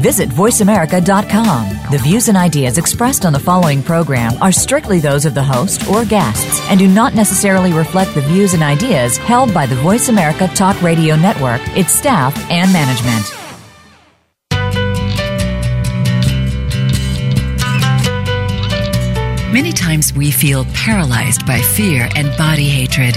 Visit VoiceAmerica.com. The views and ideas expressed on the following program are strictly those of the host or guests and do not necessarily reflect the views and ideas held by the Voice America Talk Radio Network, its staff, and management. Many times we feel paralyzed by fear and body hatred.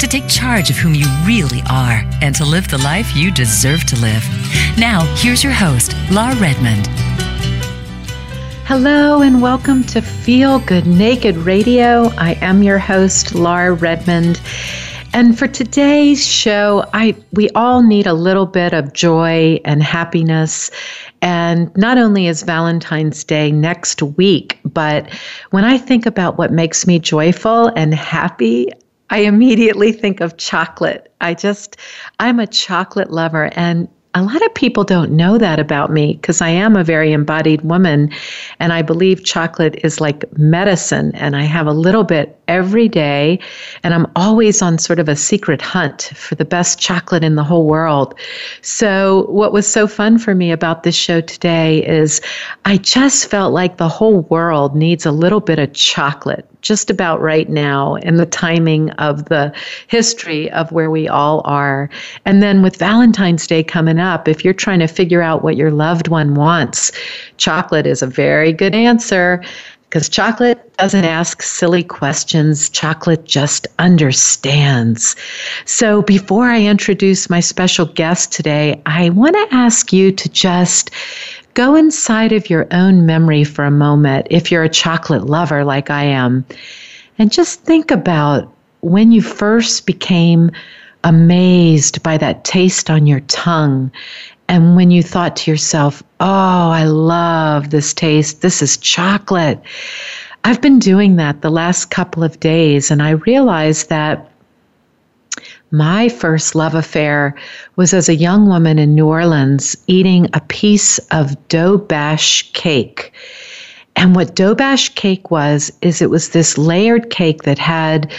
To take charge of whom you really are and to live the life you deserve to live. Now, here's your host, Laura Redmond. Hello and welcome to Feel Good Naked Radio. I am your host, Laura Redmond. And for today's show, I we all need a little bit of joy and happiness. And not only is Valentine's Day next week, but when I think about what makes me joyful and happy, I immediately think of chocolate. I just I'm a chocolate lover and a lot of people don't know that about me because I am a very embodied woman and I believe chocolate is like medicine and I have a little bit every day and I'm always on sort of a secret hunt for the best chocolate in the whole world. So what was so fun for me about this show today is I just felt like the whole world needs a little bit of chocolate just about right now in the timing of the history of where we all are. And then with Valentine's Day coming up, if you're trying to figure out what your loved one wants, chocolate is a very good answer because chocolate doesn't ask silly questions. Chocolate just understands. So, before I introduce my special guest today, I want to ask you to just go inside of your own memory for a moment, if you're a chocolate lover like I am, and just think about when you first became amazed by that taste on your tongue. And when you thought to yourself, oh, I love this taste, this is chocolate. I've been doing that the last couple of days, and I realized that my first love affair was as a young woman in New Orleans eating a piece of doberge cake. And what doberge cake was, is it was this layered cake that had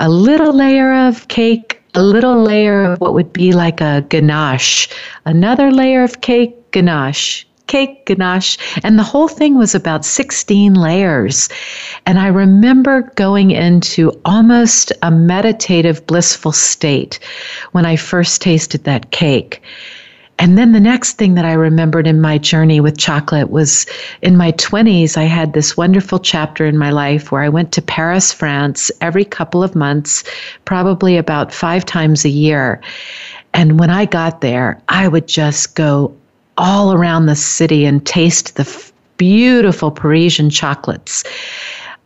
a little layer of cake, a little layer of what would be like a ganache, another layer of cake, ganache, cake ganache. And the whole thing was about 16 layers. And I remember going into almost a meditative, blissful state when I first tasted that cake. And then the next thing that I remembered in my journey with chocolate was in my 20s, I had this wonderful chapter in my life where I went to Paris, France every couple of months, probably about five times a year. And when I got there, I would just go all around the city and taste the f- beautiful Parisian chocolates.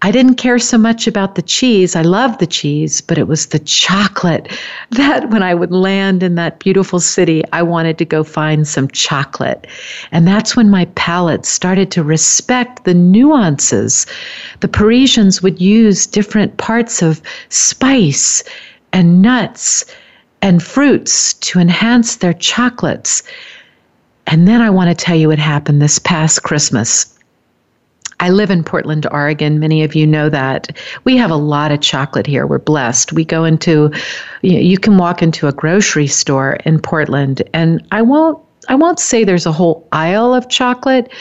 I didn't care so much about the cheese. I loved the cheese, but it was the chocolate that when I would land in that beautiful city, I wanted to go find some chocolate. And that's when my palate started to respect the nuances. The Parisians would use different parts of spice and nuts and fruits to enhance their chocolates. And then I want to tell you what happened this past Christmas. I live in Portland, Oregon. Many of you know that. We have a lot of chocolate here. We're blessed. We go into, you, can walk into a grocery store in Portland, and I won't, I won't say there's a whole aisle of chocolate,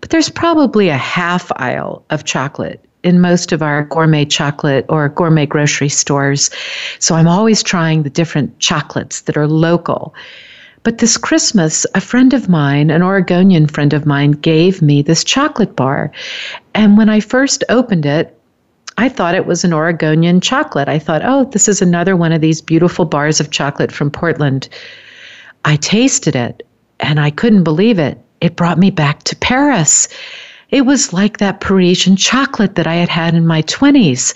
but there's probably a half aisle of chocolate in most of our gourmet chocolate or gourmet grocery stores. So I'm always trying the different chocolates that are local. But this Christmas, a friend of mine, an Oregonian friend of mine, gave me this chocolate bar. And when I first opened it, I thought it was an Oregonian chocolate. I thought, oh, this is another one of these beautiful bars of chocolate from Portland. I tasted it and I couldn't believe it. It brought me back to Paris. It was like that Parisian chocolate that I had had in my 20s.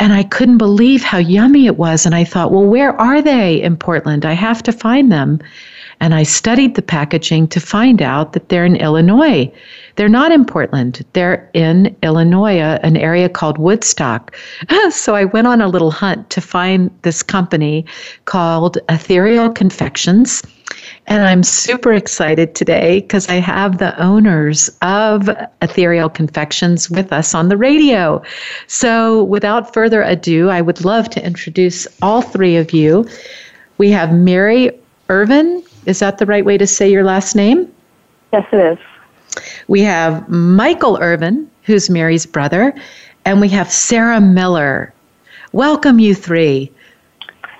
And I couldn't believe how yummy it was. And I thought, well, where are they in Portland? I have to find them. And I studied the packaging to find out that they're in Illinois. They're not in Portland, they're in Illinois, an area called Woodstock. so I went on a little hunt to find this company called Ethereal Confections. And I'm super excited today because I have the owners of Ethereal Confections with us on the radio. So, without further ado, I would love to introduce all three of you. We have Mary Irvin. Is that the right way to say your last name? Yes, it is. We have Michael Irvin, who's Mary's brother, and we have Sarah Miller. Welcome, you three.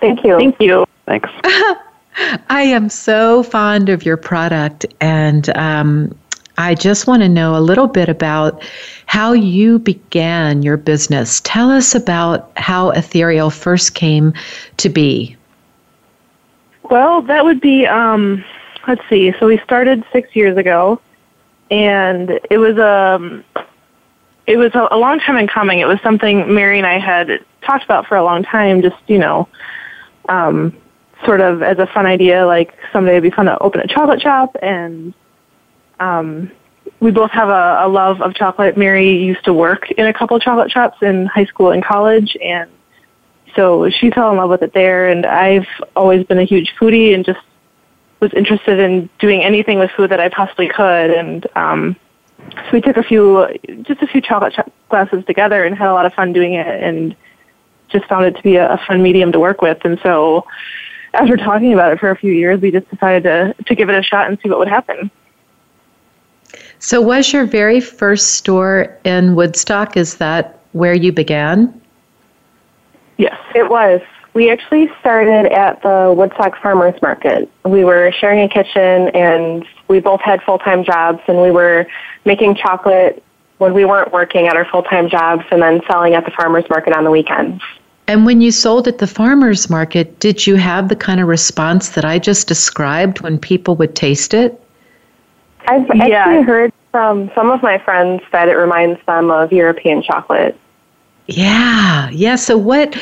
Thank you. Thank you. Thanks. I am so fond of your product, and um, I just want to know a little bit about how you began your business. Tell us about how Ethereal first came to be. Well, that would be, um, let's see. So we started six years ago, and it was um, it was a, a long time in coming. It was something Mary and I had talked about for a long time. Just you know, um, sort of as a fun idea, like someday it'd be fun to open a chocolate shop. And um, we both have a, a love of chocolate. Mary used to work in a couple chocolate shops in high school and college, and so she fell in love with it there. And I've always been a huge foodie and just was interested in doing anything with food that I possibly could. And um, so we took a few, just a few chocolate ch- classes together and had a lot of fun doing it. And just found it to be a, a fun medium to work with. And so after talking about it for a few years, we just decided to, to give it a shot and see what would happen. So, was your very first store in Woodstock? Is that where you began? Yes, it was. We actually started at the Woodstock Farmers Market. We were sharing a kitchen and we both had full time jobs and we were making chocolate when we weren't working at our full time jobs and then selling at the farmers market on the weekends. And when you sold at the farmers market, did you have the kind of response that I just described when people would taste it? I've yeah. actually heard from some of my friends that it reminds them of European chocolate. Yeah, yeah. So what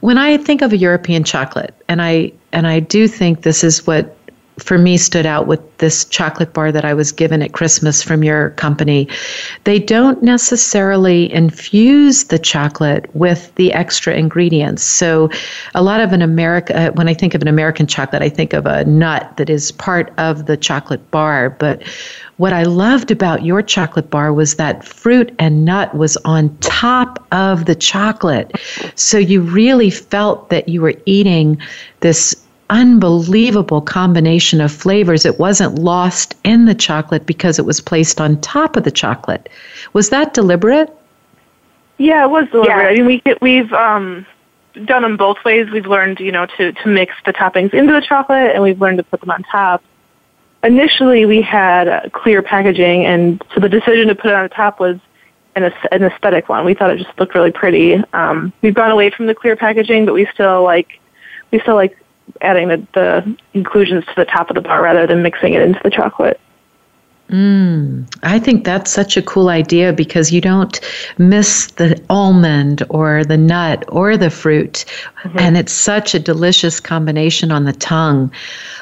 when I think of a European chocolate, and I and I do think this is what for me stood out with this chocolate bar that I was given at Christmas from your company. They don't necessarily infuse the chocolate with the extra ingredients. So, a lot of an America, when I think of an American chocolate, I think of a nut that is part of the chocolate bar. But what I loved about your chocolate bar was that fruit and nut was on top of the chocolate. So, you really felt that you were eating this unbelievable combination of flavors. It wasn't lost in the chocolate because it was placed on top of the chocolate. Was that deliberate? Yeah, it was deliberate. Yeah. I mean, we we've um, done them both ways. We've learned, you know, to to mix the toppings into the chocolate, and we've learned to put them on top. Initially, we had clear packaging, and so the decision to put it on top was an, an aesthetic one. We thought it just looked really pretty. Um, we've gone away from the clear packaging, but we still like we still like adding the, the inclusions to the top of the bar rather than mixing it into the chocolate. Mm, I think that's such a cool idea because you don't miss the almond or the nut or the fruit, mm-hmm. and it's such a delicious combination on the tongue.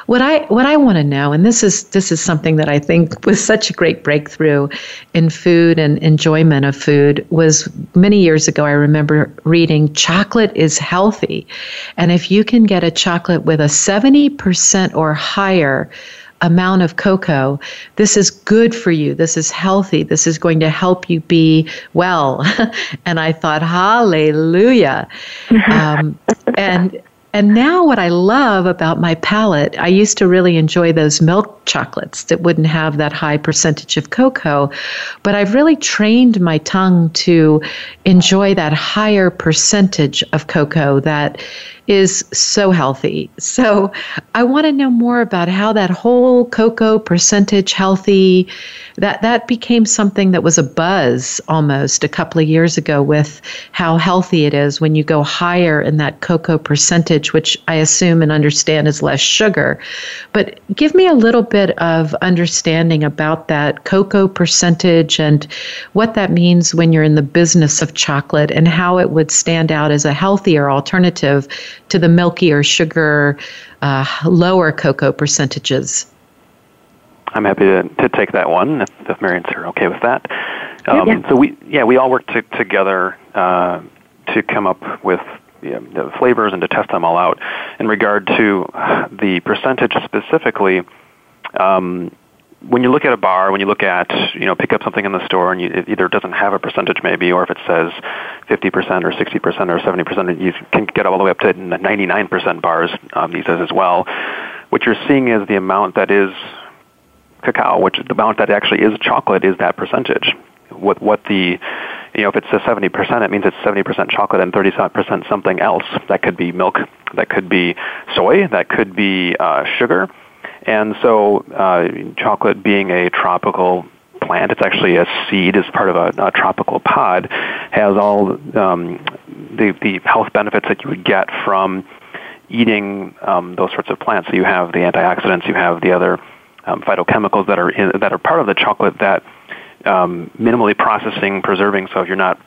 What I what I want to know, and this is this is something that I think was such a great breakthrough in food and enjoyment of food, was many years ago. I remember reading chocolate is healthy, and if you can get a chocolate with a seventy percent or higher amount of cocoa. This is good for you. This is healthy. This is going to help you be well. and I thought, hallelujah. Um, and and now, what I love about my palate, I used to really enjoy those milk chocolates that wouldn't have that high percentage of cocoa, but I've really trained my tongue to enjoy that higher percentage of cocoa that is so healthy. So I want to know more about how that whole cocoa percentage healthy that that became something that was a buzz almost a couple of years ago with how healthy it is when you go higher in that cocoa percentage, which I assume and understand is less sugar. But give me a little bit of understanding about that cocoa percentage and what that means when you're in the business of chocolate and how it would stand out as a healthier alternative to the milkier sugar, uh, lower cocoa percentages. I'm happy to, to take that one if, if Marion's are okay with that. Um, yeah. So we yeah we all work to, together uh, to come up with you know, the flavors and to test them all out. In regard to the percentage specifically, um, when you look at a bar, when you look at, you know, pick up something in the store and you, it either doesn't have a percentage maybe, or if it says 50% or 60% or 70%, you can get all the way up to 99% bars um, these days as well. What you're seeing is the amount that is cacao, which the amount that actually is chocolate is that percentage. What, what the, you know, if it says 70%, it means it's 70% chocolate and 30% something else. That could be milk, that could be soy, that could be uh, sugar and so, uh, chocolate being a tropical plant, it's actually a seed as part of a, a tropical pod, has all um, the, the health benefits that you would get from eating um, those sorts of plants. So you have the antioxidants, you have the other um, phytochemicals that are in, that are part of the chocolate that um, minimally processing, preserving. So if you're not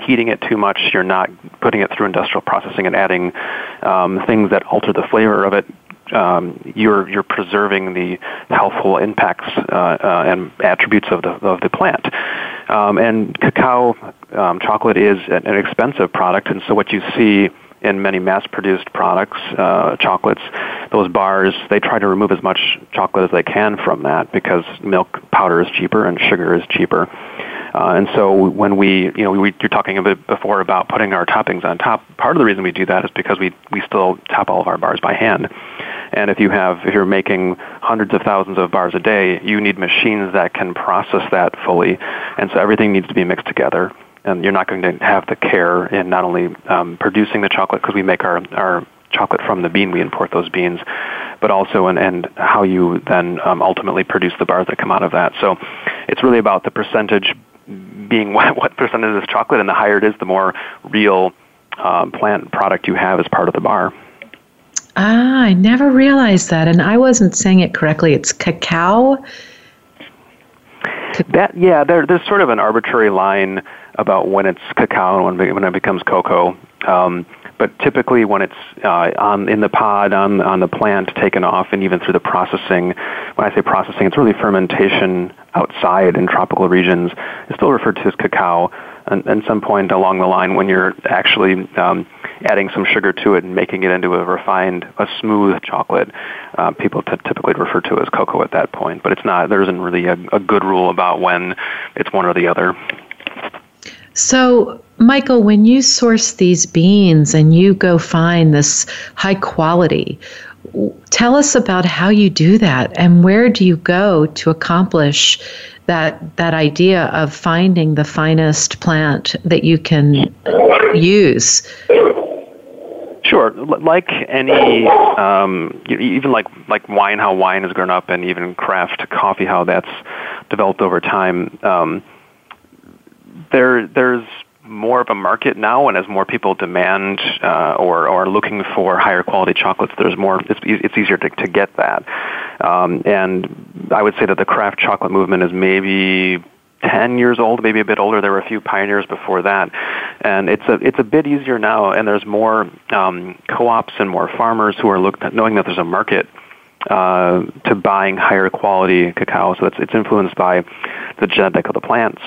heating it too much, you're not putting it through industrial processing and adding um, things that alter the flavor of it um, you're you're preserving the healthful impacts uh, uh, and attributes of the of the plant. Um, and cacao um, chocolate is an, an expensive product, and so what you see in many mass-produced products, uh, chocolates, those bars, they try to remove as much chocolate as they can from that because milk powder is cheaper and sugar is cheaper. Uh, and so when we, you know, we, you're talking a bit before about putting our toppings on top. Part of the reason we do that is because we we still top all of our bars by hand. And if you have, if you're making hundreds of thousands of bars a day, you need machines that can process that fully. And so everything needs to be mixed together. And you're not going to have the care in not only um, producing the chocolate because we make our, our chocolate from the bean, we import those beans, but also and and how you then um, ultimately produce the bars that come out of that. So it's really about the percentage being what, what percentage is chocolate, and the higher it is, the more real um, plant product you have as part of the bar. Ah, I never realized that, and I wasn't saying it correctly. It's cacao. That yeah, there, there's sort of an arbitrary line about when it's cacao and when, it becomes cocoa. Um, but typically, when it's uh, on in the pod, on on the plant, taken off, and even through the processing. When I say processing, it's really fermentation outside in tropical regions. It's still referred to as cacao. And, and some point along the line, when you're actually um, adding some sugar to it and making it into a refined, a smooth chocolate. Uh, people t- typically refer to as cocoa at that point, but it's not. There isn't really a, a good rule about when it's one or the other. So, Michael, when you source these beans and you go find this high quality, tell us about how you do that and where do you go to accomplish that that idea of finding the finest plant that you can use Sure. Like any, um, even like like wine, how wine has grown up, and even craft coffee, how that's developed over time. Um, there, there's more of a market now, and as more people demand uh, or, are looking for higher quality chocolates, there's more. It's, it's easier to, to get that. Um, and I would say that the craft chocolate movement is maybe 10 years old, maybe a bit older. There were a few pioneers before that, and it's a it's a bit easier now. And there's more um, co-ops and more farmers who are look, knowing that there's a market uh, to buying higher quality cacao. So it's it's influenced by the genetic of the plants,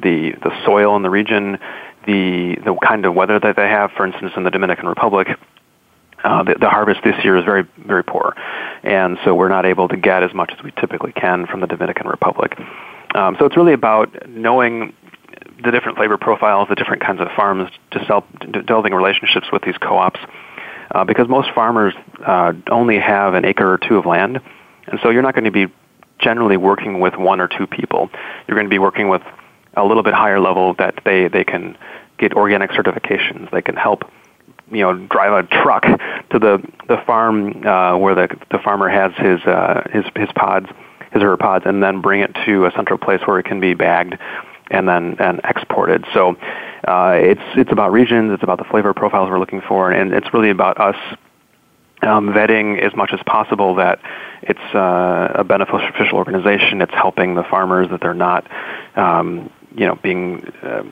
the the soil in the region, the the kind of weather that they have. For instance, in the Dominican Republic. Uh, the, the harvest this year is very, very poor, and so we're not able to get as much as we typically can from the Dominican Republic. Um, so it's really about knowing the different flavor profiles, the different kinds of farms, developing relationships with these co-ops. Uh, because most farmers uh, only have an acre or two of land, and so you're not going to be generally working with one or two people. You're going to be working with a little bit higher level that they, they can get organic certifications. They can help you know drive a truck to the the farm uh, where the the farmer has his uh, his his pods his or her pods and then bring it to a central place where it can be bagged and then and exported. So uh, it's it's about regions, it's about the flavor profiles we're looking for, and it's really about us um, vetting as much as possible that it's uh, a beneficial organization. It's helping the farmers that they're not, um, you know, being uh,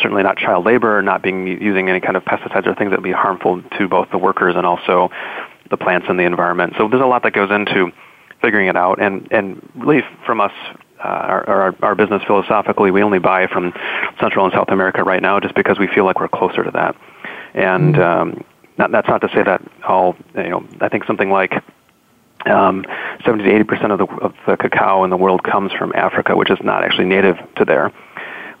certainly not child labor, not being using any kind of pesticides or things that would be harmful to both the workers and also the plants and the environment. So there's a lot that goes into figuring it out, and and really from us. Uh, our, our, our business philosophically, we only buy from Central and South America right now, just because we feel like we're closer to that. And mm-hmm. um, not, that's not to say that all you know. I think something like um, 70 to 80 percent of the, of the cacao in the world comes from Africa, which is not actually native to there.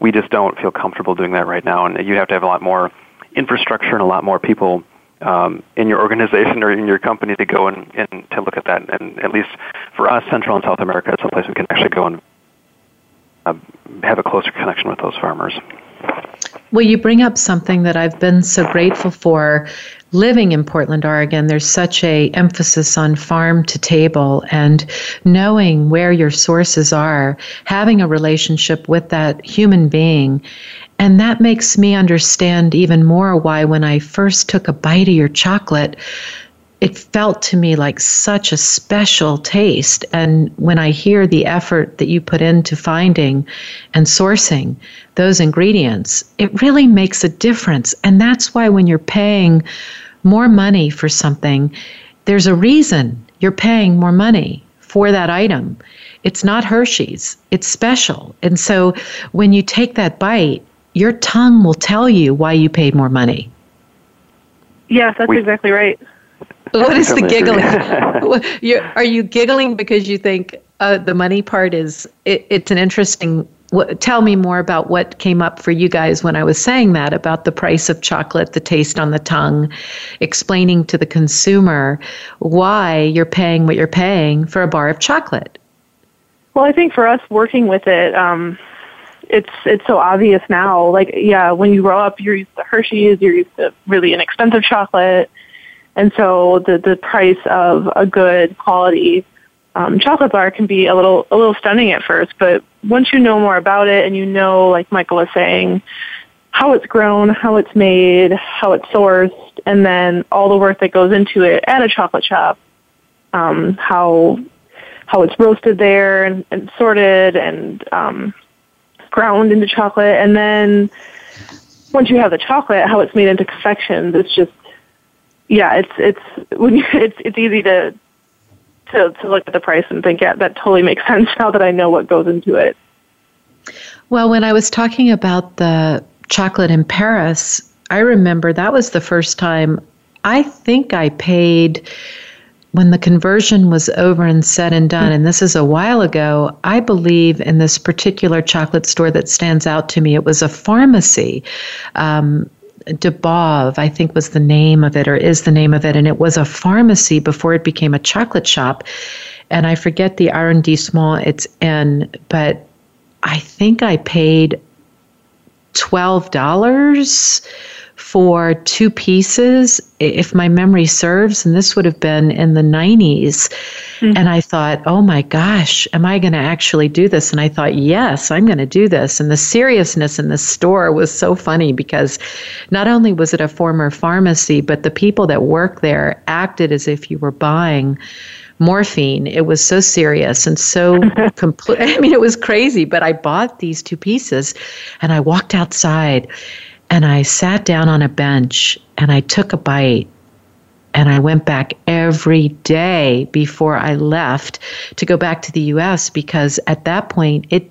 We just don't feel comfortable doing that right now, and you have to have a lot more infrastructure and a lot more people um, in your organization or in your company to go and, and to look at that. And at least for us, Central and South America, it's a place we can actually go and uh, have a closer connection with those farmers. Well, you bring up something that I've been so grateful for living in Portland, Oregon. There's such a emphasis on farm to table and knowing where your sources are, having a relationship with that human being. And that makes me understand even more why when I first took a bite of your chocolate, it felt to me like such a special taste. And when I hear the effort that you put into finding and sourcing those ingredients, it really makes a difference. And that's why when you're paying more money for something, there's a reason you're paying more money for that item. It's not Hershey's, it's special. And so when you take that bite, your tongue will tell you why you paid more money. Yes, that's we, exactly right. What is the giggling? are you giggling because you think uh, the money part is it, it's an interesting what, tell me more about what came up for you guys when I was saying that about the price of chocolate, the taste on the tongue, explaining to the consumer why you're paying what you're paying for a bar of chocolate. Well, I think for us working with it, um, it's it's so obvious now. Like, yeah, when you grow up, you're used to Hershey's, you're used to really inexpensive chocolate and so the, the price of a good quality um, chocolate bar can be a little a little stunning at first, but once you know more about it and you know, like Michael was saying, how it's grown, how it's made, how it's sourced, and then all the work that goes into it at a chocolate shop, um, how how it's roasted there and, and sorted and um, ground into chocolate, and then once you have the chocolate, how it's made into confections, it's just yeah, it's it's when you, it's it's easy to to to look at the price and think, yeah, that totally makes sense now that I know what goes into it. Well, when I was talking about the chocolate in Paris, I remember that was the first time I think I paid when the conversion was over and said and done, and this is a while ago, I believe in this particular chocolate store that stands out to me. It was a pharmacy. Um, Debauve, I think was the name of it or is the name of it, and it was a pharmacy before it became a chocolate shop. And I forget the arrondissement it's in, but I think I paid twelve dollars for two pieces, if my memory serves, and this would have been in the 90s. Mm-hmm. And I thought, oh my gosh, am I going to actually do this? And I thought, yes, I'm going to do this. And the seriousness in the store was so funny because not only was it a former pharmacy, but the people that worked there acted as if you were buying morphine. It was so serious and so complete. I mean, it was crazy, but I bought these two pieces and I walked outside and I sat down on a bench and I took a bite. And I went back every day before I left to go back to the US because at that point it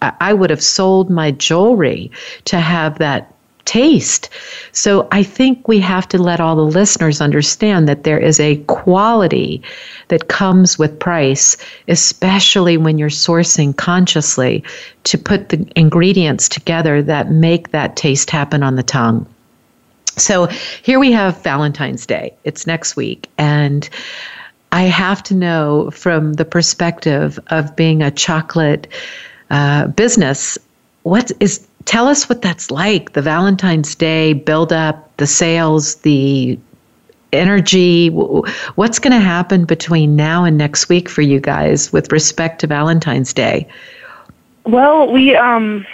I would have sold my jewelry to have that taste. So I think we have to let all the listeners understand that there is a quality that comes with price, especially when you're sourcing consciously to put the ingredients together that make that taste happen on the tongue. So here we have Valentine's Day. It's next week. And I have to know from the perspective of being a chocolate uh, business what is tell us what that's like the Valentine's Day build up, the sales, the energy. What's going to happen between now and next week for you guys with respect to Valentine's Day? Well, we um,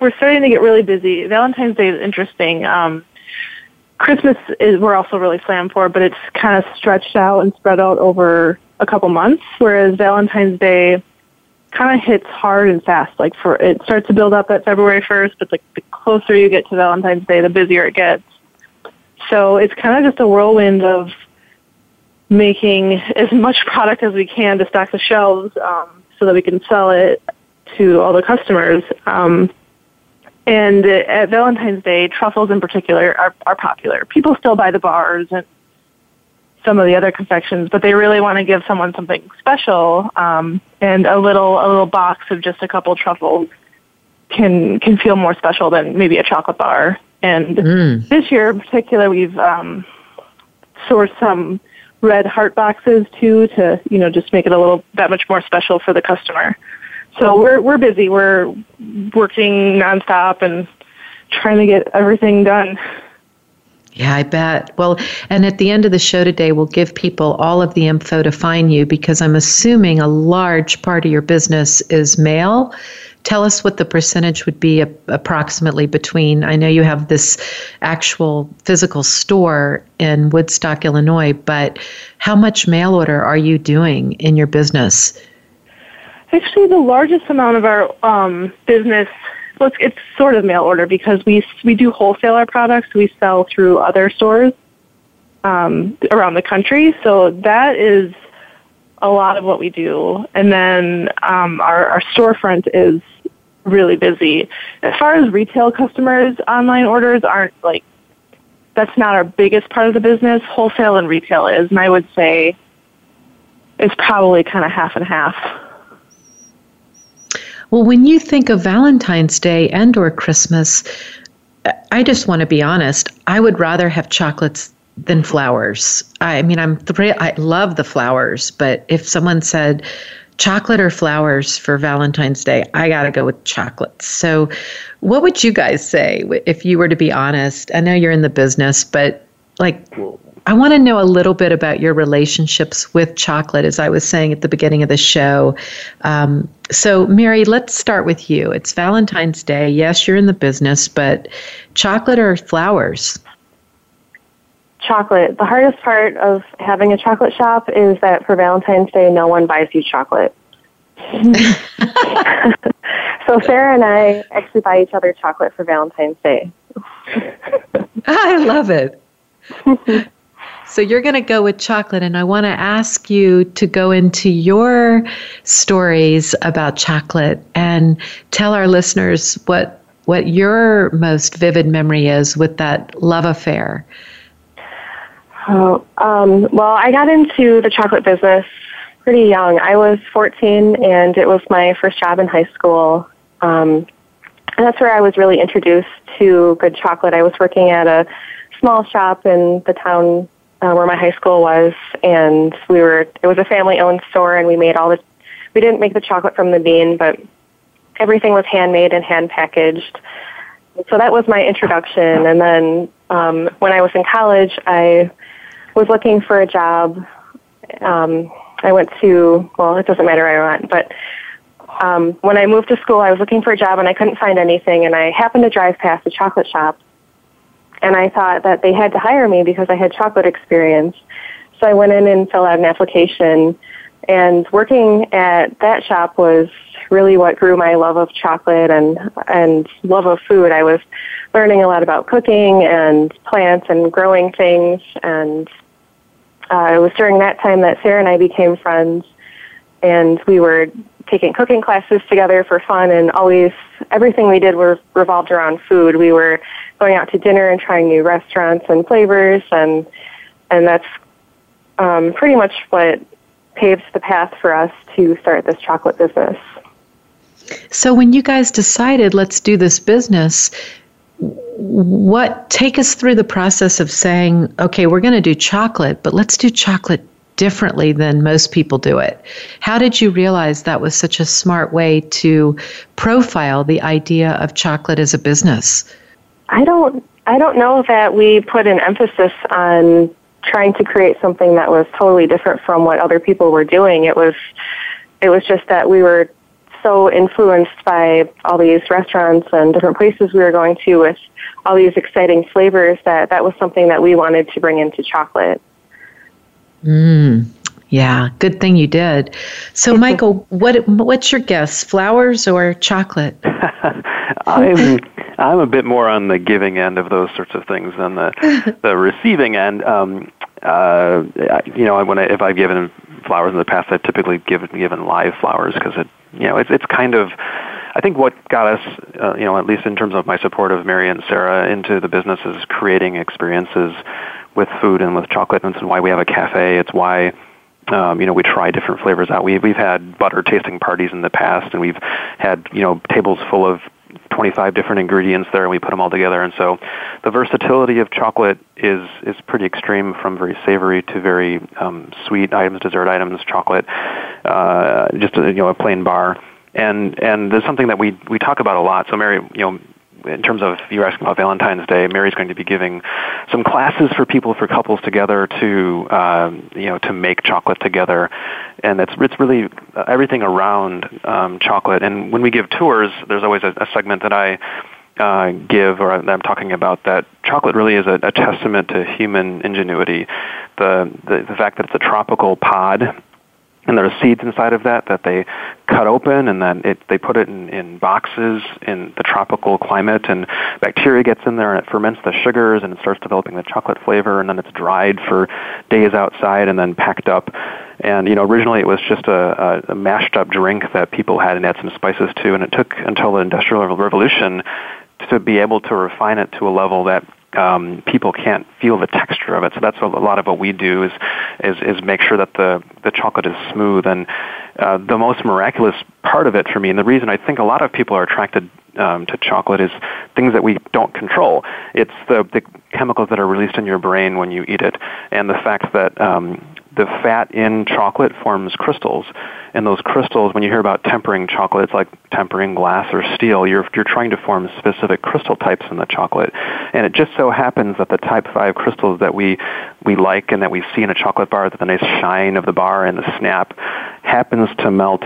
we're starting to get really busy. Valentine's Day is interesting. Um, Christmas is we're also really slammed for, but it's kind of stretched out and spread out over a couple months. Whereas Valentine's Day kind of hits hard and fast. Like for it starts to build up at February first, but like the closer you get to Valentine's Day, the busier it gets. So it's kind of just a whirlwind of making as much product as we can to stock the shelves um, so that we can sell it to all the customers. Um, and at Valentine's Day, truffles in particular are, are popular. People still buy the bars and some of the other confections, but they really want to give someone something special. Um, and a little a little box of just a couple truffles can can feel more special than maybe a chocolate bar. And mm. this year in particular, we've um, sourced some red heart boxes too to you know just make it a little that much more special for the customer. So we're we're busy. We're working nonstop and trying to get everything done. Yeah, I bet. Well, and at the end of the show today, we'll give people all of the info to find you because I'm assuming a large part of your business is mail. Tell us what the percentage would be approximately between. I know you have this actual physical store in Woodstock, Illinois, but how much mail order are you doing in your business? Actually, the largest amount of our um, business, well, it's, it's sort of mail order because we we do wholesale our products. We sell through other stores um, around the country, so that is a lot of what we do. And then um, our, our storefront is really busy. As far as retail customers, online orders aren't like that's not our biggest part of the business. Wholesale and retail is, and I would say it's probably kind of half and half. Well, when you think of Valentine's Day and or Christmas, I just want to be honest. I would rather have chocolates than flowers. I mean, I'm th- I love the flowers, but if someone said chocolate or flowers for Valentine's Day, I got to go with chocolates. So, what would you guys say if you were to be honest? I know you're in the business, but like I want to know a little bit about your relationships with chocolate, as I was saying at the beginning of the show. Um, so, Mary, let's start with you. It's Valentine's Day. Yes, you're in the business, but chocolate or flowers? Chocolate. The hardest part of having a chocolate shop is that for Valentine's Day, no one buys you chocolate. so Sarah and I actually buy each other chocolate for Valentine's Day. I love it. So you're going to go with chocolate, and I want to ask you to go into your stories about chocolate and tell our listeners what what your most vivid memory is with that love affair. Oh, um, well, I got into the chocolate business pretty young. I was 14, and it was my first job in high school. Um, and that's where I was really introduced to good chocolate. I was working at a small shop in the town uh, where my high school was, and we were. It was a family-owned store, and we made all the. We didn't make the chocolate from the bean, but everything was handmade and hand packaged. So that was my introduction, and then um, when I was in college, I was looking for a job. Um, I went to well, it doesn't matter where I went, but um, when I moved to school, I was looking for a job and I couldn't find anything, and I happened to drive past a chocolate shop and I thought that they had to hire me because I had chocolate experience. So I went in and filled out an application. And working at that shop was really what grew my love of chocolate and and love of food. I was learning a lot about cooking and plants and growing things. And uh, it was during that time that Sarah and I became friends. And we were taking cooking classes together for fun and always everything we did were revolved around food. We were going out to dinner and trying new restaurants and flavors and and that's um, pretty much what paved the path for us to start this chocolate business. So when you guys decided let's do this business, what take us through the process of saying, okay, we're going to do chocolate, but let's do chocolate differently than most people do it. How did you realize that was such a smart way to profile the idea of chocolate as a business? I don't I don't know that we put an emphasis on trying to create something that was totally different from what other people were doing. It was it was just that we were so influenced by all these restaurants and different places we were going to with all these exciting flavors that that was something that we wanted to bring into chocolate. Mm, yeah, good thing you did. So, Michael, what what's your guess? Flowers or chocolate? I'm I'm a bit more on the giving end of those sorts of things than the the receiving end. Um, uh, you know, when I, if I've given flowers in the past, I've typically given given live flowers because it you know it's it's kind of I think what got us, uh, you know, at least in terms of my support of Mary and Sarah into the business is creating experiences with food and with chocolate, and it's why we have a cafe. It's why um, you know, we try different flavors out. We've we've had butter tasting parties in the past, and we've had, you know, tables full of 25 different ingredients there, and we put them all together. And so, the versatility of chocolate is is pretty extreme, from very savory to very um, sweet items, dessert items, chocolate, uh, just a, you know, a plain bar. And and there's something that we we talk about a lot. So Mary, you know, in terms of you're asking about Valentine's Day, Mary's going to be giving some classes for people for couples together to um, you know to make chocolate together, and it's it's really everything around um, chocolate. And when we give tours, there's always a, a segment that I uh, give or I'm talking about that chocolate really is a, a testament to human ingenuity. The, the the fact that it's a tropical pod and there are seeds inside of that that they cut open and then it, they put it in, in boxes in the tropical climate and bacteria gets in there and it ferments the sugars and it starts developing the chocolate flavor and then it's dried for days outside and then packed up. And you know originally it was just a, a, a mashed up drink that people had and add some spices to and it took until the industrial revolution to be able to refine it to a level that um, people can't feel the texture of it. So that's a lot of what we do is is, is make sure that the the chocolate is smooth. And uh, the most miraculous part of it for me, and the reason I think a lot of people are attracted um, to chocolate is things that we don't control. It's the the chemicals that are released in your brain when you eat it, and the fact that um, the fat in chocolate forms crystals. And those crystals when you hear about tempering chocolate it's like tempering glass or steel you're you're trying to form specific crystal types in the chocolate. And it just so happens that the type 5 crystals that we we like and that we see in a chocolate bar that the nice shine of the bar and the snap happens to melt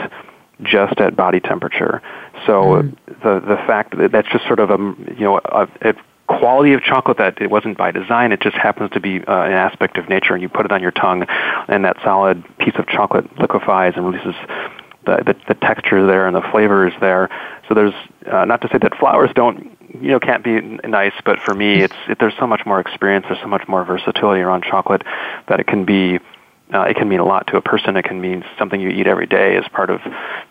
just at body temperature. So mm. the the fact that that's just sort of a you know a, a quality of chocolate that it wasn't by design. It just happens to be uh, an aspect of nature, and you put it on your tongue, and that solid piece of chocolate liquefies and releases the, the, the texture there and the flavor is there. So there's uh, not to say that flowers don't you know can't be nice, but for me, it's it, there's so much more experience. There's so much more versatility around chocolate that it can be. Uh, it can mean a lot to a person. It can mean something you eat every day as part of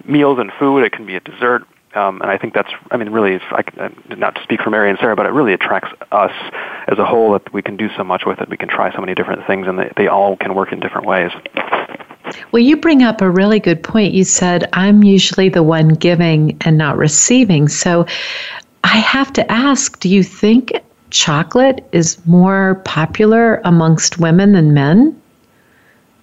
meals and food. It can be a dessert. Um, and I think that's, I mean, really, I, uh, not to speak for Mary and Sarah, but it really attracts us as a whole that we can do so much with it. We can try so many different things, and they, they all can work in different ways. Well, you bring up a really good point. You said, I'm usually the one giving and not receiving. So I have to ask do you think chocolate is more popular amongst women than men?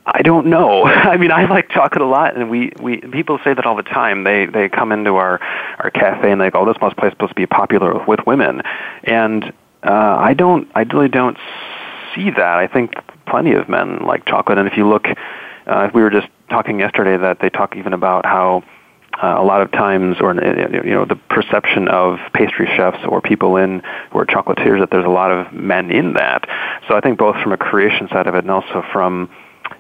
I don't know. I mean, I like chocolate a lot, and we, we people say that all the time. They they come into our our cafe and they go, "Oh, this must place supposed to be popular with women," and uh, I don't. I really don't see that. I think plenty of men like chocolate, and if you look, uh, we were just talking yesterday that they talk even about how. Uh, a lot of times, or you know, the perception of pastry chefs or people in who are chocolatiers that there's a lot of men in that. So I think both from a creation side of it and also from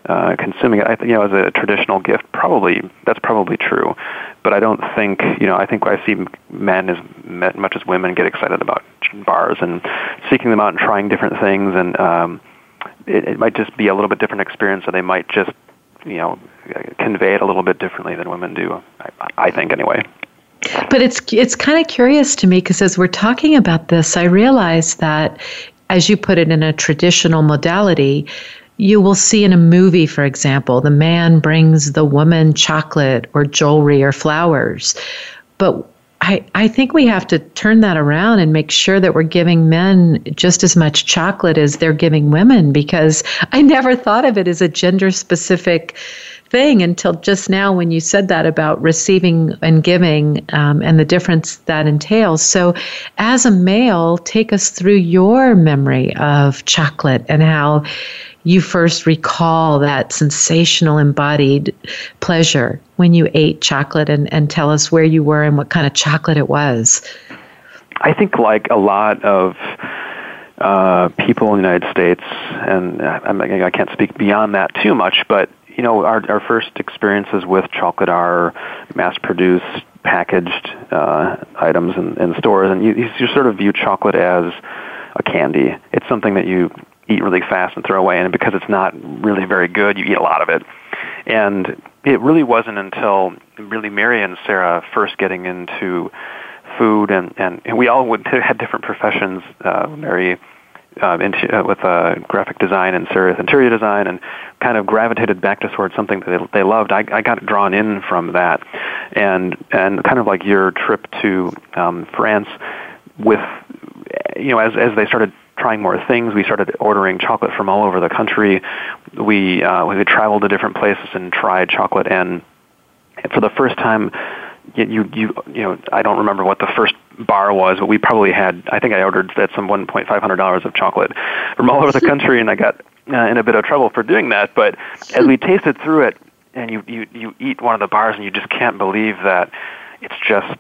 uh, consuming it, I think, you know, as a traditional gift, probably that's probably true. But I don't think, you know, I think I see men as much as women get excited about bars and seeking them out and trying different things, and um, it, it might just be a little bit different experience, so they might just, you know, convey it a little bit differently than women do. I, I think, anyway. But it's it's kind of curious to me because as we're talking about this, I realize that, as you put it, in a traditional modality, you will see in a movie, for example, the man brings the woman chocolate or jewelry or flowers. But I, I think we have to turn that around and make sure that we're giving men just as much chocolate as they're giving women because I never thought of it as a gender specific thing until just now when you said that about receiving and giving um, and the difference that entails. So, as a male, take us through your memory of chocolate and how you first recall that sensational embodied pleasure when you ate chocolate and, and tell us where you were and what kind of chocolate it was. I think, like a lot of uh, people in the United States, and I, I can't speak beyond that too much, but you know, our our first experiences with chocolate are mass-produced, packaged uh, items in, in stores, and you, you sort of view chocolate as a candy. It's something that you eat really fast and throw away, and because it's not really very good, you eat a lot of it. And it really wasn't until really Mary and Sarah first getting into food, and and, we all would, had different professions. Uh, Mary uh, into, uh, with uh, graphic design and serious interior design, and kind of gravitated back to towards something that they, they loved. I, I got drawn in from that, and and kind of like your trip to um, France with you know as as they started trying more things. We started ordering chocolate from all over the country. We uh, we traveled to different places and tried chocolate, and for the first time, you you you know I don't remember what the first bar was, but we probably had I think I ordered at some one point five hundred dollars of chocolate from all over the country, and I got uh, in a bit of trouble for doing that. But as we tasted through it, and you you you eat one of the bars, and you just can't believe that it's just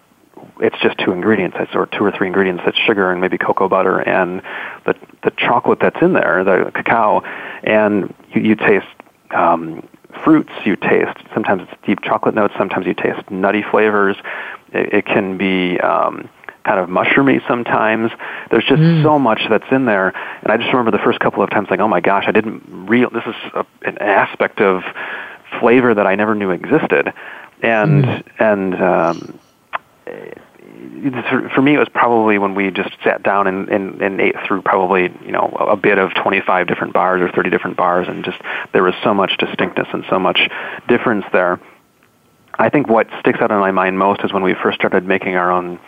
it's just two ingredients, it's, or two or three ingredients. It's sugar and maybe cocoa butter and the the chocolate that's in there, the cacao, and you, you taste um, fruits. You taste sometimes it's deep chocolate notes. Sometimes you taste nutty flavors. It, it can be um, kind of mushroomy sometimes. There's just mm. so much that's in there, and I just remember the first couple of times like, oh my gosh, I didn't real. This is a, an aspect of flavor that I never knew existed, and mm. and um, for me, it was probably when we just sat down and, and, and ate through probably you know a bit of 25 different bars or 30 different bars, and just there was so much distinctness and so much difference there. I think what sticks out in my mind most is when we first started making our own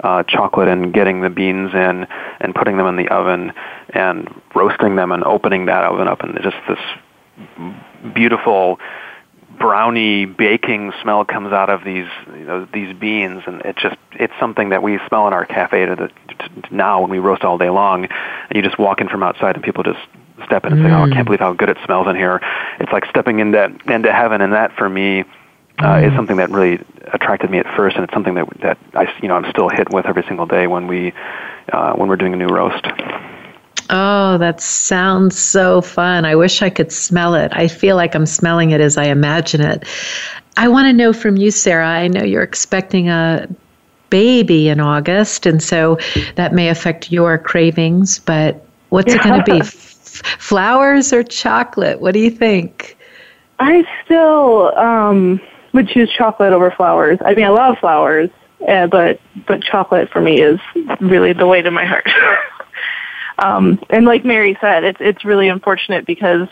uh, chocolate and getting the beans in and putting them in the oven and roasting them and opening that oven up and just this beautiful brownie baking smell comes out of these you know these beans and it just it's something that we smell in our cafe to the, to now when we roast all day long and you just walk in from outside and people just step in and mm. say oh I can't mm. believe how good it smells in here it's like stepping into into heaven and that for me uh, mm. is something that really attracted me at first and it's something that that I you know I'm still hit with every single day when we uh, when we're doing a new roast Oh, that sounds so fun. I wish I could smell it. I feel like I'm smelling it as I imagine it. I want to know from you, Sarah. I know you're expecting a baby in August, and so that may affect your cravings, but what's yeah. it going to be? F- flowers or chocolate? What do you think? I still um, would choose chocolate over flowers. I mean, I love flowers, uh, but but chocolate for me is really the way to my heart. Um, and like Mary said, it's it's really unfortunate because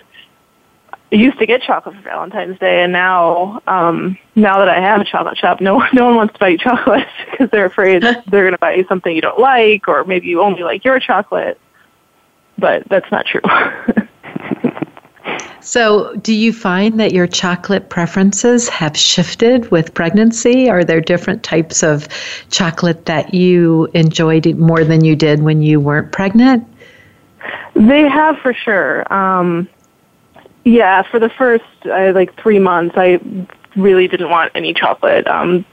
I used to get chocolate for Valentine's Day, and now um, now that I have a chocolate shop, no no one wants to buy you chocolate because they're afraid they're going to buy you something you don't like, or maybe you only like your chocolate. But that's not true. So, do you find that your chocolate preferences have shifted with pregnancy? Are there different types of chocolate that you enjoyed more than you did when you weren't pregnant? They have for sure. Um, yeah, for the first uh, like three months, I really didn't want any chocolate. Um,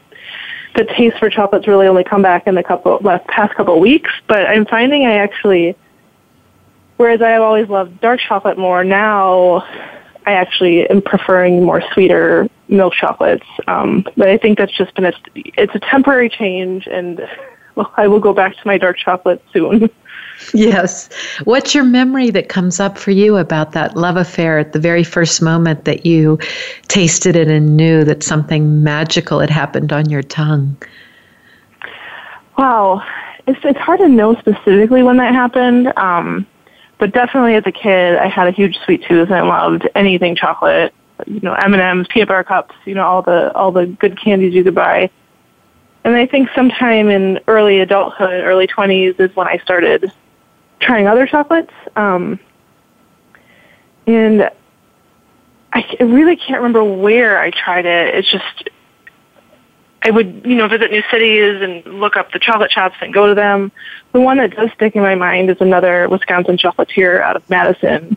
the taste for chocolate's really only come back in the couple last past couple weeks, but I'm finding I actually Whereas I have always loved dark chocolate more, now I actually am preferring more sweeter milk chocolates. Um, but I think that's just been a, it's a temporary change, and well, I will go back to my dark chocolate soon. Yes. What's your memory that comes up for you about that love affair at the very first moment that you tasted it and knew that something magical had happened on your tongue? Wow, it's it's hard to know specifically when that happened. Um, but definitely as a kid, I had a huge sweet tooth and I loved anything chocolate. You know, M and M's, peanut butter cups. You know, all the all the good candies you could buy. And I think sometime in early adulthood, early 20s is when I started trying other chocolates. Um, and I really can't remember where I tried it. It's just I would, you know, visit new cities and look up the chocolate shops and go to them. The one that does stick in my mind is another Wisconsin chocolatier out of Madison.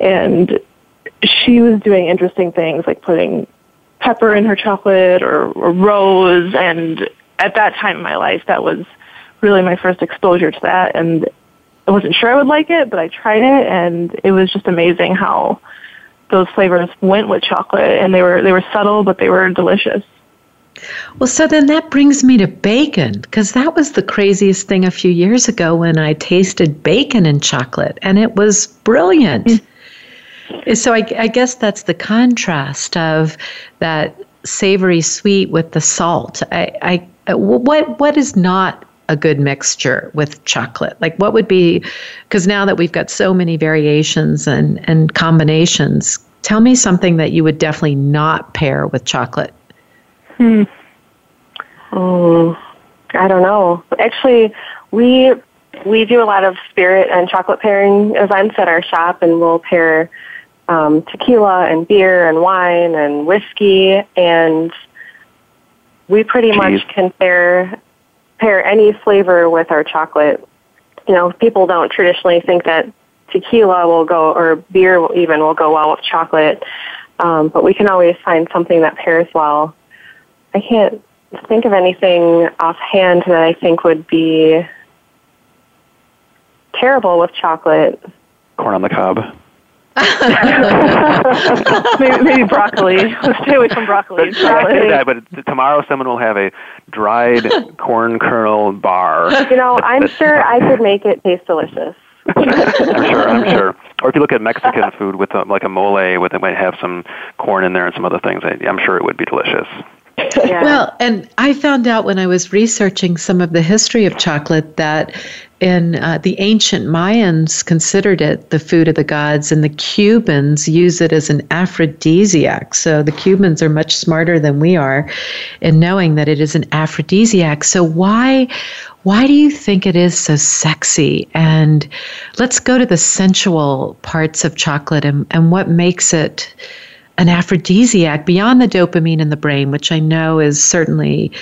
And she was doing interesting things like putting pepper in her chocolate or, or rose. And at that time in my life, that was really my first exposure to that. And I wasn't sure I would like it, but I tried it and it was just amazing how those flavors went with chocolate and they were they were subtle but they were delicious. Well, so then that brings me to bacon because that was the craziest thing a few years ago when I tasted bacon in chocolate and it was brilliant. Mm. So I, I guess that's the contrast of that savory sweet with the salt. I, I what what is not a good mixture with chocolate? Like what would be because now that we've got so many variations and and combinations, tell me something that you would definitely not pair with chocolate. Hmm. Mm, I don't know. Actually, we we do a lot of spirit and chocolate pairing events at our shop, and we'll pair um, tequila and beer and wine and whiskey, and we pretty Jeez. much can pair pair any flavor with our chocolate. You know, people don't traditionally think that tequila will go or beer even will go well with chocolate, um, but we can always find something that pairs well I can't think of anything offhand that I think would be terrible with chocolate. Corn on the cob. Maybe, maybe, broccoli. Let's stay away from broccoli. That, but tomorrow someone will have a dried corn kernel bar. You know, I'm sure I could make it taste delicious. I'm sure. I'm sure. Or if you look at Mexican food with a, like a mole, with it might have some corn in there and some other things. I, I'm sure it would be delicious. Yeah. Well, and I found out when I was researching some of the history of chocolate that in uh, the ancient Mayans considered it the food of the gods, and the Cubans use it as an aphrodisiac. So the Cubans are much smarter than we are in knowing that it is an aphrodisiac. So why? Why do you think it is so sexy? And let's go to the sensual parts of chocolate and, and what makes it an aphrodisiac beyond the dopamine in the brain, which I know is certainly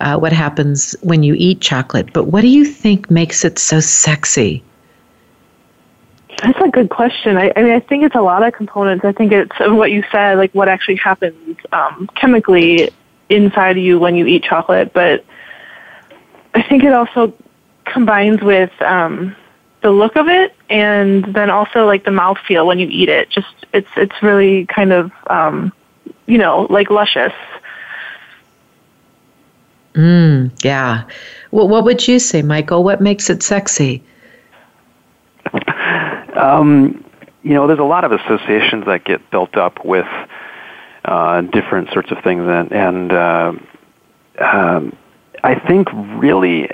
uh, what happens when you eat chocolate. But what do you think makes it so sexy? That's a good question. I, I mean, I think it's a lot of components. I think it's what you said, like what actually happens um, chemically inside you when you eat chocolate. But I think it also combines with um, the look of it and then also like the mouth feel when you eat it. Just it's it's really kind of um, you know like luscious. Mm, yeah. Well, what would you say, Michael? What makes it sexy? Um, you know, there's a lot of associations that get built up with uh, different sorts of things, and, and uh, um, I think really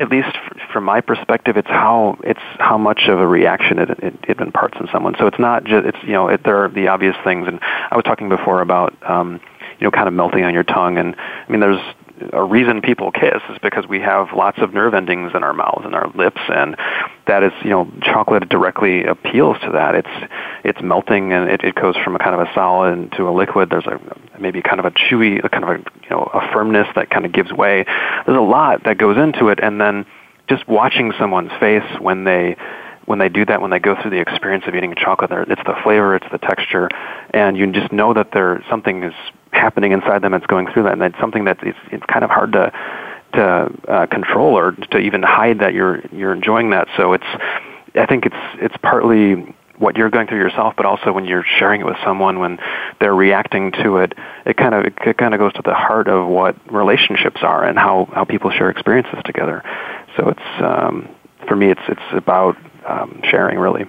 at least from my perspective, it's how it's how much of a reaction it, it, it imparts in someone. So it's not just it's you know it, there are the obvious things, and I was talking before about um, you know kind of melting on your tongue, and I mean there's a reason people kiss is because we have lots of nerve endings in our mouths and our lips, and that is, you know, chocolate directly appeals to that. It's it's melting and it, it goes from a kind of a solid into a liquid. There's a maybe kind of a chewy, kind of a you know a firmness that kind of gives way. There's a lot that goes into it, and then just watching someone's face when they when they do that, when they go through the experience of eating chocolate, it's the flavor, it's the texture, and you just know that there something is happening inside them that's going through that, and that's something that it's, it's kind of hard to to uh, control or to even hide that you're you're enjoying that. So it's I think it's it's partly what you're going through yourself, but also when you're sharing it with someone, when they're reacting to it, it kind of it kind of goes to the heart of what relationships are and how how people share experiences together. So it's um, for me, it's it's about um, sharing really.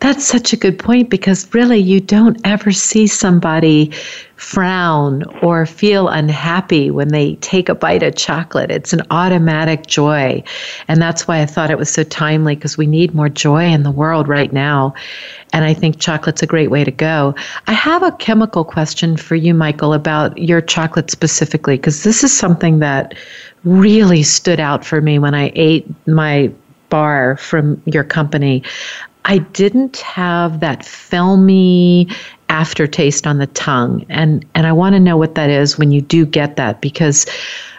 That's such a good point because really you don't ever see somebody frown or feel unhappy when they take a bite of chocolate. It's an automatic joy. And that's why I thought it was so timely because we need more joy in the world right now. And I think chocolate's a great way to go. I have a chemical question for you, Michael, about your chocolate specifically, because this is something that really stood out for me when I ate my bar from your company. I didn't have that filmy aftertaste on the tongue. And, and I want to know what that is when you do get that, because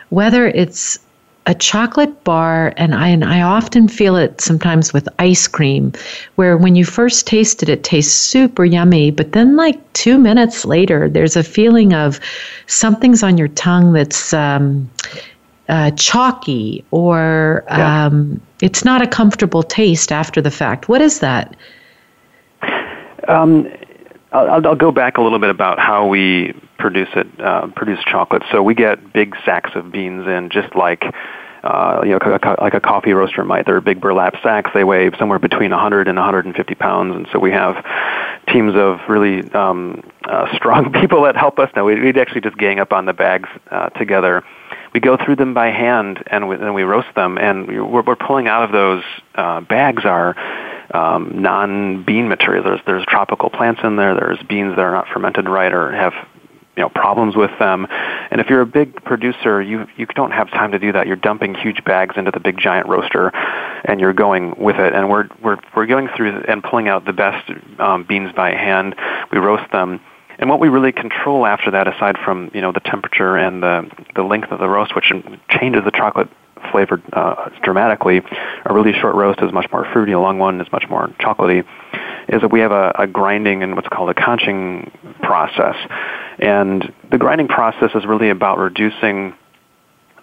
whether it's a chocolate bar, and I, and I often feel it sometimes with ice cream, where when you first taste it, it tastes super yummy, but then like two minutes later, there's a feeling of something's on your tongue that's um, uh, chalky or yeah. um, it's not a comfortable taste after the fact. What is that? Um, I'll, I'll, go back a little bit about how we produce it, uh, produce chocolate. So we get big sacks of beans in, just like uh, you know, like a coffee roaster might. They're big burlap sacks. They weigh somewhere between 100 and 150 pounds, and so we have teams of really um, uh, strong people that help us. Now we, would actually just gang up on the bags uh, together. We go through them by hand, and we, then we roast them. And we're, we're pulling out of those uh, bags are um, non-bean material. There's there's tropical plants in there. There's beans that are not fermented right or have you know problems with them. And if you're a big producer, you you don't have time to do that. You're dumping huge bags into the big giant roaster, and you're going with it. And we're we're we're going through and pulling out the best um, beans by hand. We roast them. And what we really control after that, aside from you know the temperature and the the length of the roast, which changes the chocolate flavor uh, dramatically, a really short roast is much more fruity. A long one is much more chocolatey. Is that we have a, a grinding and what's called a conching process, and the grinding process is really about reducing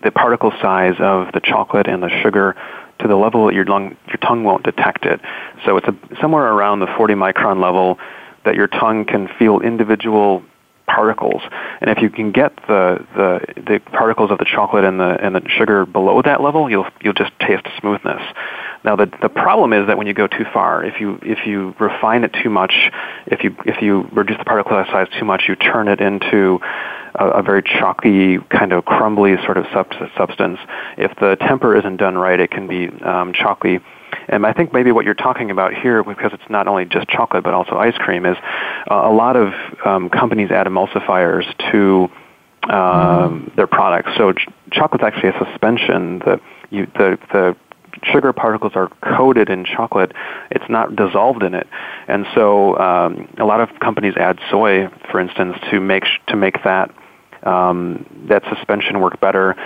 the particle size of the chocolate and the sugar to the level that your lung, your tongue won't detect it. So it's a, somewhere around the 40 micron level that your tongue can feel individual particles. And if you can get the, the, the particles of the chocolate and the, and the sugar below that level, you'll, you'll just taste smoothness. Now the the problem is that when you go too far, if you if you refine it too much, if you if you reduce the particle size too much, you turn it into a, a very chalky, kind of crumbly sort of sub- substance. If the temper isn't done right, it can be um, chalky. And I think maybe what you're talking about here, because it's not only just chocolate but also ice cream, is uh, a lot of um, companies add emulsifiers to um, their products. So ch- chocolate's actually a suspension. The you, the the sugar particles are coated in chocolate. It's not dissolved in it, and so um, a lot of companies add soy, for instance, to make sh- to make that um, that suspension work better.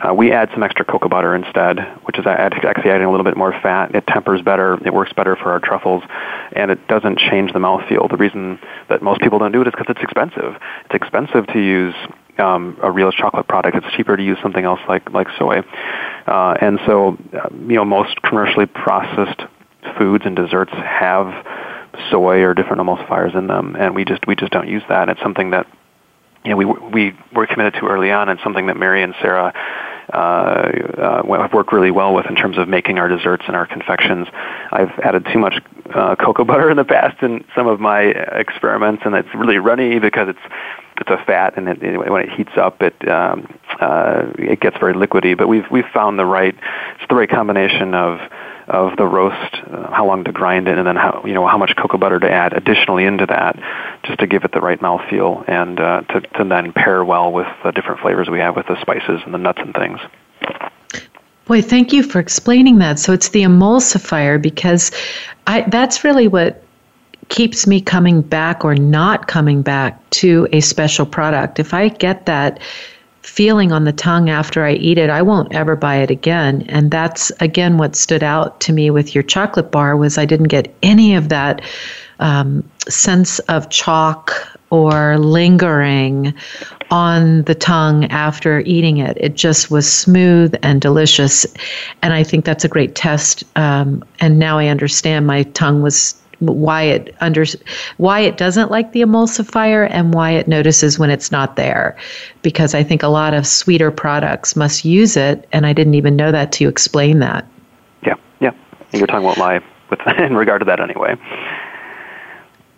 Uh, we add some extra cocoa butter instead, which is actually adding a little bit more fat. It tempers better. It works better for our truffles, and it doesn't change the mouthfeel. The reason that most people don't do it is because it's expensive. It's expensive to use um, a real chocolate product. It's cheaper to use something else like like soy, uh, and so uh, you know most commercially processed foods and desserts have soy or different emulsifiers in them, and we just we just don't use that. It's something that you know we we were committed to early on, and something that Mary and Sarah. Uh, uh, have worked really well with in terms of making our desserts and our confections. I've added too much uh, cocoa butter in the past in some of my experiments, and it's really runny because it's it's a fat, and it, when it heats up, it um, uh, it gets very liquidy. But we've we've found the right it's the right combination of of the roast, uh, how long to grind it, and then how you know how much cocoa butter to add additionally into that, just to give it the right mouthfeel and uh, to to then pair well with the different flavors we have with the spices and the nuts and things. Boy, thank you for explaining that. So it's the emulsifier because I, that's really what keeps me coming back or not coming back to a special product. If I get that feeling on the tongue after I eat it, I won't ever buy it again. And that's again what stood out to me with your chocolate bar was I didn't get any of that um, sense of chalk or lingering on the tongue after eating it. It just was smooth and delicious. And I think that's a great test. Um, and now I understand my tongue was why it under why it doesn't like the emulsifier and why it notices when it's not there because i think a lot of sweeter products must use it and i didn't even know that to explain that yeah yeah your tongue won't lie with in regard to that anyway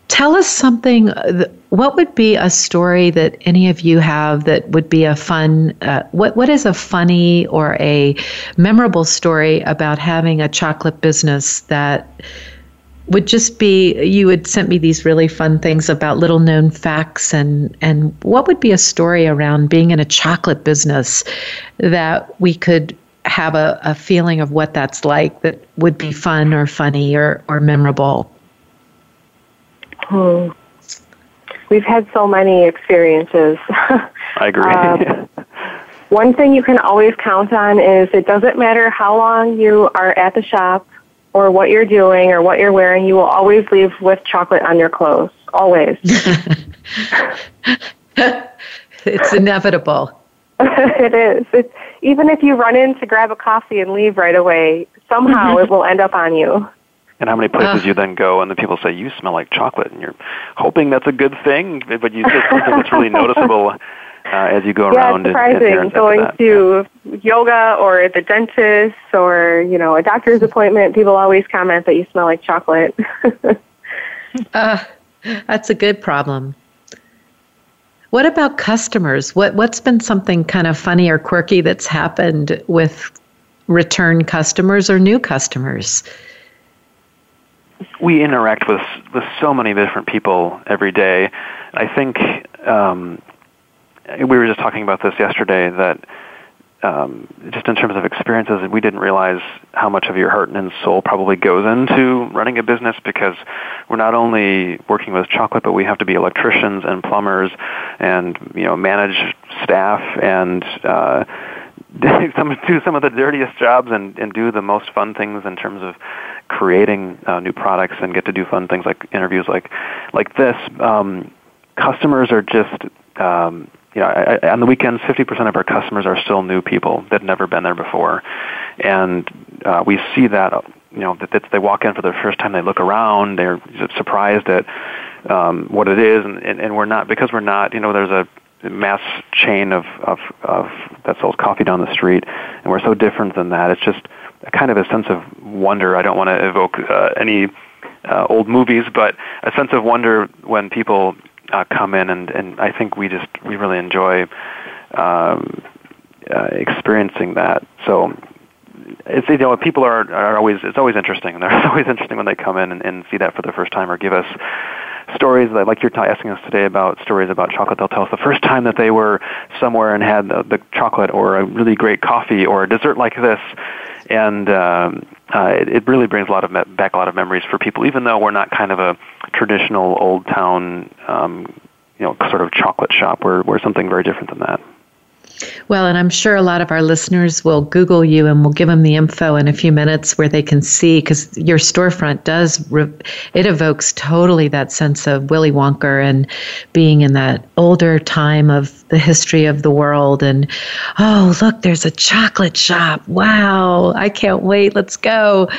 tell us something. Uh, what would be a story that any of you have that would be a fun? Uh, what What is a funny or a memorable story about having a chocolate business that would just be you had sent me these really fun things about little known facts and and what would be a story around being in a chocolate business that we could have a, a feeling of what that's like that would be fun or funny or, or memorable Hmm. We've had so many experiences. I agree. uh, one thing you can always count on is it doesn't matter how long you are at the shop or what you're doing or what you're wearing, you will always leave with chocolate on your clothes. Always. it's inevitable. it is. It's, even if you run in to grab a coffee and leave right away, somehow mm-hmm. it will end up on you and how many places uh. you then go and the people say you smell like chocolate and you're hoping that's a good thing but you just something that's really noticeable uh, as you go yeah, around it's surprising and, going to yeah. yoga or the dentist or you know a doctor's appointment. People always comment that you smell like chocolate. Uh, that's a good problem. What about customers? What what's been something kind of funny or quirky that's happened with return customers or new customers? We interact with with so many different people every day. I think um, we were just talking about this yesterday that um, just in terms of experiences, we didn't realize how much of your heart and soul probably goes into running a business because we're not only working with chocolate, but we have to be electricians and plumbers, and you know manage staff and. Uh, some do some of the dirtiest jobs and, and do the most fun things in terms of creating uh, new products and get to do fun things like interviews like like this. Um, customers are just um, you know I, I, on the weekends, fifty percent of our customers are still new people that have never been there before, and uh, we see that you know that, that they walk in for the first time, they look around, they're surprised at um, what it is, and, and, and we're not because we're not you know there's a mass chain of, of, of that sells coffee down the street, and we're so different than that. It's just a kind of a sense of wonder. I don't want to evoke uh, any uh, old movies, but a sense of wonder when people uh, come in, and, and I think we just we really enjoy um, uh, experiencing that. So it's you know people are are always it's always interesting, and they're always interesting when they come in and, and see that for the first time or give us stories that, like you're t- asking us today about stories about chocolate. They'll tell us the first time that they were somewhere and had the, the chocolate or a really great coffee or a dessert like this, and um, uh, it, it really brings a lot of me- back a lot of memories for people. Even though we're not kind of a traditional old town, um, you know, sort of chocolate shop, we're we're something very different than that. Well, and I'm sure a lot of our listeners will Google you and we'll give them the info in a few minutes where they can see because your storefront does, re- it evokes totally that sense of Willy Wonka and being in that older time of the history of the world. And oh, look, there's a chocolate shop. Wow, I can't wait. Let's go.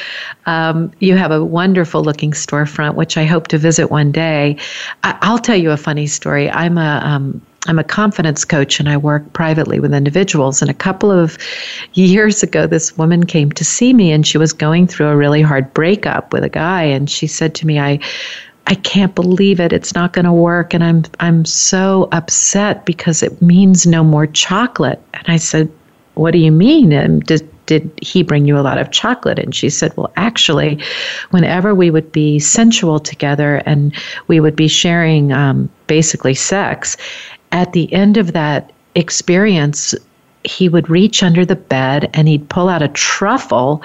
Um, you have a wonderful looking storefront, which I hope to visit one day. I- will tell you a funny story. I'm a, um, I'm a confidence coach and I work privately with individuals. And a couple of years ago, this woman came to see me and she was going through a really hard breakup with a guy. And she said to me, I, I can't believe it. It's not going to work. And I'm, I'm so upset because it means no more chocolate. And I said, What do you mean? And did, did he bring you a lot of chocolate? And she said, Well, actually, whenever we would be sensual together and we would be sharing um, basically sex, at the end of that experience, he would reach under the bed and he'd pull out a truffle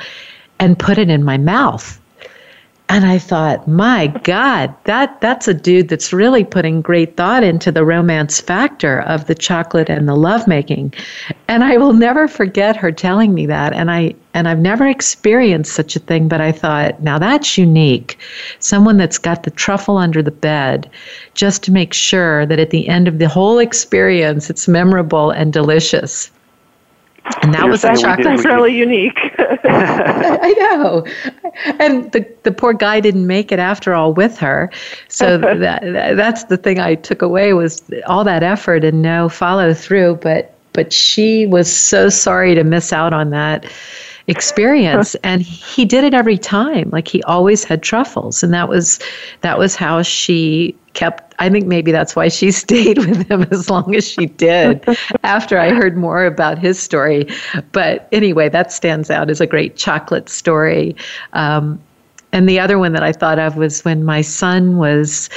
and put it in my mouth. And I thought, my God, that that's a dude that's really putting great thought into the romance factor of the chocolate and the lovemaking. And I will never forget her telling me that. And I and I've never experienced such a thing, but I thought, now that's unique. Someone that's got the truffle under the bed just to make sure that at the end of the whole experience it's memorable and delicious. And that You're was a chocolate. That's really unique. I know. And the the poor guy didn't make it after all with her. So that that's the thing I took away was all that effort and no follow through, but but she was so sorry to miss out on that experience and he did it every time like he always had truffles and that was that was how she kept i think maybe that's why she stayed with him as long as she did after i heard more about his story. But anyway that stands out as a great chocolate story. Um, and the other one that i thought of was when my son was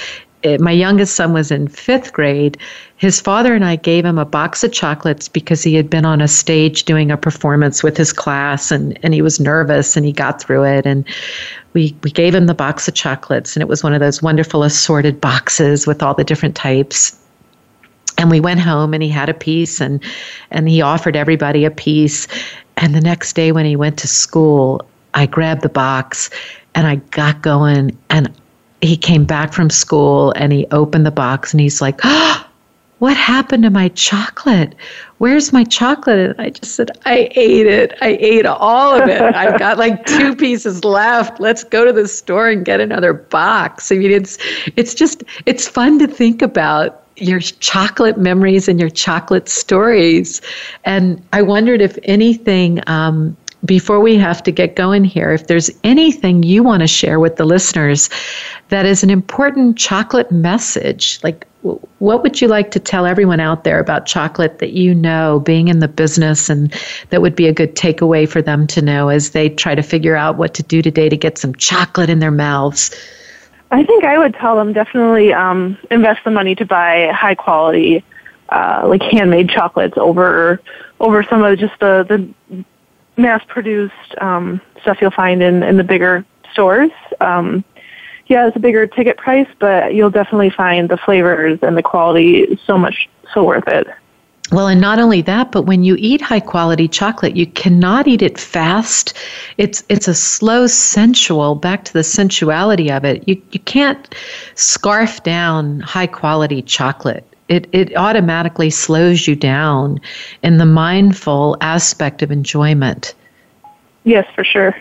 Uh, my youngest son was in fifth grade, his father and I gave him a box of chocolates because he had been on a stage doing a performance with his class and, and he was nervous and he got through it. And we, we gave him the box of chocolates, and it was one of those wonderful assorted boxes with all the different types. And we went home and he had a piece and, and he offered everybody a piece. And the next day when he went to school, I grabbed the box and I got going and he came back from school and he opened the box and he's like, oh, what happened to my chocolate? Where's my chocolate? And I just said, I ate it. I ate all of it. I've got like two pieces left. Let's go to the store and get another box. I mean, it's it's just it's fun to think about your chocolate memories and your chocolate stories. And I wondered if anything um, before we have to get going here, if there's anything you want to share with the listeners that is an important chocolate message, like what would you like to tell everyone out there about chocolate that you know being in the business and that would be a good takeaway for them to know as they try to figure out what to do today to get some chocolate in their mouths? I think I would tell them definitely um, invest the money to buy high quality, uh, like handmade chocolates over over some of just the the mass produced um, stuff you'll find in, in the bigger stores. Um, yeah, it's a bigger ticket price, but you'll definitely find the flavors and the quality so much so worth it. Well, and not only that, but when you eat high quality chocolate, you cannot eat it fast. It's it's a slow sensual, back to the sensuality of it. You you can't scarf down high quality chocolate it, it automatically slows you down in the mindful aspect of enjoyment. Yes, for sure.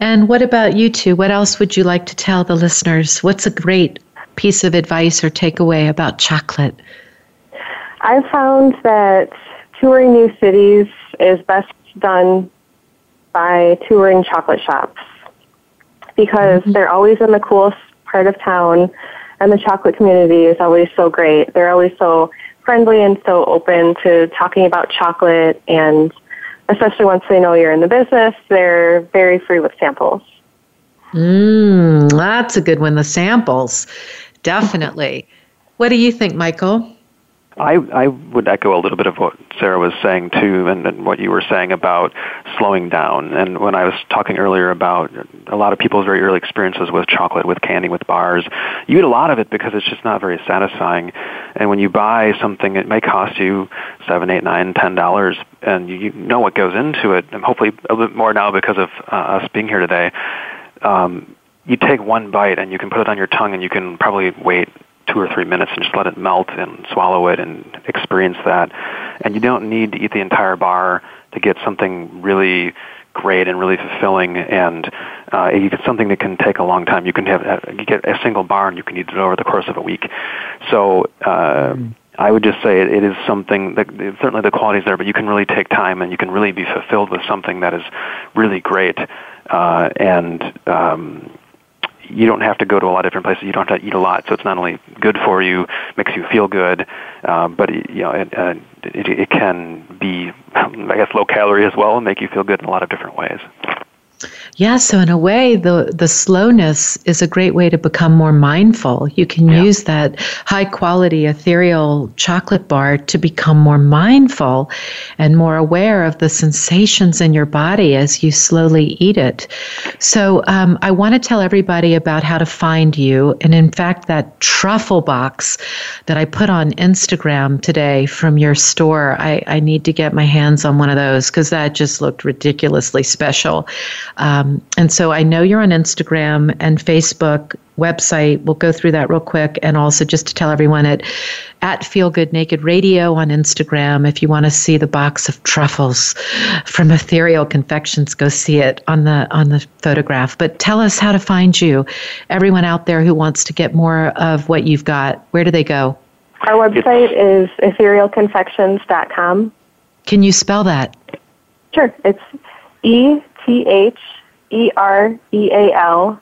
And what about you two? What else would you like to tell the listeners? What's a great piece of advice or takeaway about chocolate? I found that touring new cities is best done by touring chocolate shops because mm-hmm. they're always in the coolest part of town and the chocolate community is always so great. They're always so friendly and so open to talking about chocolate and especially once they know you're in the business, they're very free with samples. Mmm, that's a good one. The samples, definitely. what do you think, Michael? I, I would echo a little bit of what Sarah was saying too, and, and what you were saying about slowing down. And when I was talking earlier about a lot of people's very early experiences with chocolate, with candy, with bars, you eat a lot of it because it's just not very satisfying. And when you buy something, it may cost you seven, eight, nine, ten dollars, and you, know what goes into it. And hopefully, a bit more now because of uh, us being here today. Um, you take one bite and you can put it on your tongue, and you can probably wait two or three minutes and just let it melt and swallow it and experience that. And you don't need to eat the entire bar to get something really great and really fulfilling. And uh, you get something that can take a long time. You can have uh, you get a single bar and you can eat it over the course of a week. So. Uh, mm. I would just say it, it is something that certainly the quality is there, but you can really take time and you can really be fulfilled with something that is really great. Uh, and um, you don't have to go to a lot of different places. You don't have to eat a lot, so it's not only good for you, makes you feel good, um, but you know it, uh, it, it can be, I guess, low calorie as well and make you feel good in a lot of different ways. Yeah, so in a way, the, the slowness is a great way to become more mindful. You can yeah. use that high quality ethereal chocolate bar to become more mindful and more aware of the sensations in your body as you slowly eat it. So, um, I want to tell everybody about how to find you. And in fact, that truffle box that I put on Instagram today from your store, I, I need to get my hands on one of those because that just looked ridiculously special. Um, and so I know you're on Instagram and Facebook website. We'll go through that real quick. And also just to tell everyone at, at Feel Good Naked Radio on Instagram, if you want to see the box of truffles from Ethereal Confections, go see it on the on the photograph. But tell us how to find you. Everyone out there who wants to get more of what you've got, where do they go? Our website is etherealconfections.com. Can you spell that? Sure. It's E T H E R E A L.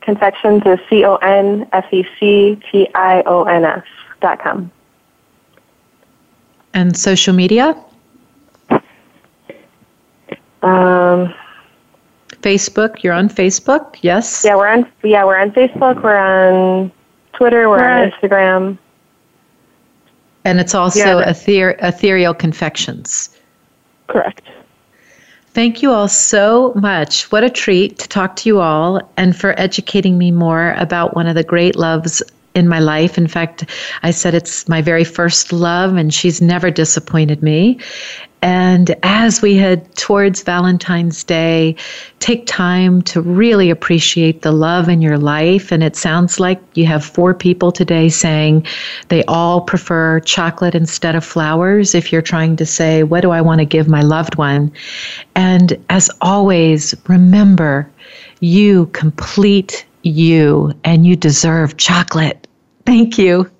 Confections is C O N F E C T I O N S dot com. And social media? Um, Facebook. You're on Facebook, yes? yeah, we're on. Yeah, we're on Facebook. We're on Twitter. We're on Instagram. And it's also Yeah. ether- Ethereal Confections. Correct. Thank you all so much. What a treat to talk to you all and for educating me more about one of the great loves in my life. In fact, I said it's my very first love, and she's never disappointed me. And as we head towards Valentine's Day, take time to really appreciate the love in your life. And it sounds like you have four people today saying they all prefer chocolate instead of flowers. If you're trying to say, What do I want to give my loved one? And as always, remember you complete you and you deserve chocolate. Thank you.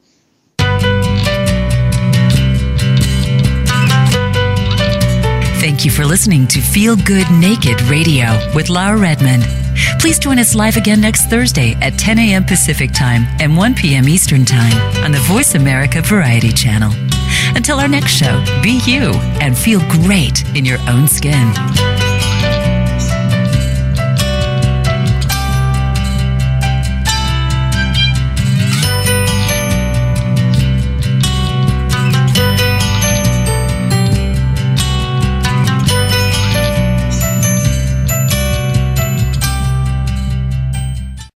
Thank you for listening to Feel Good Naked Radio with Laura Redmond. Please join us live again next Thursday at 10 a.m. Pacific Time and 1 p.m. Eastern Time on the Voice America Variety Channel. Until our next show, be you and feel great in your own skin.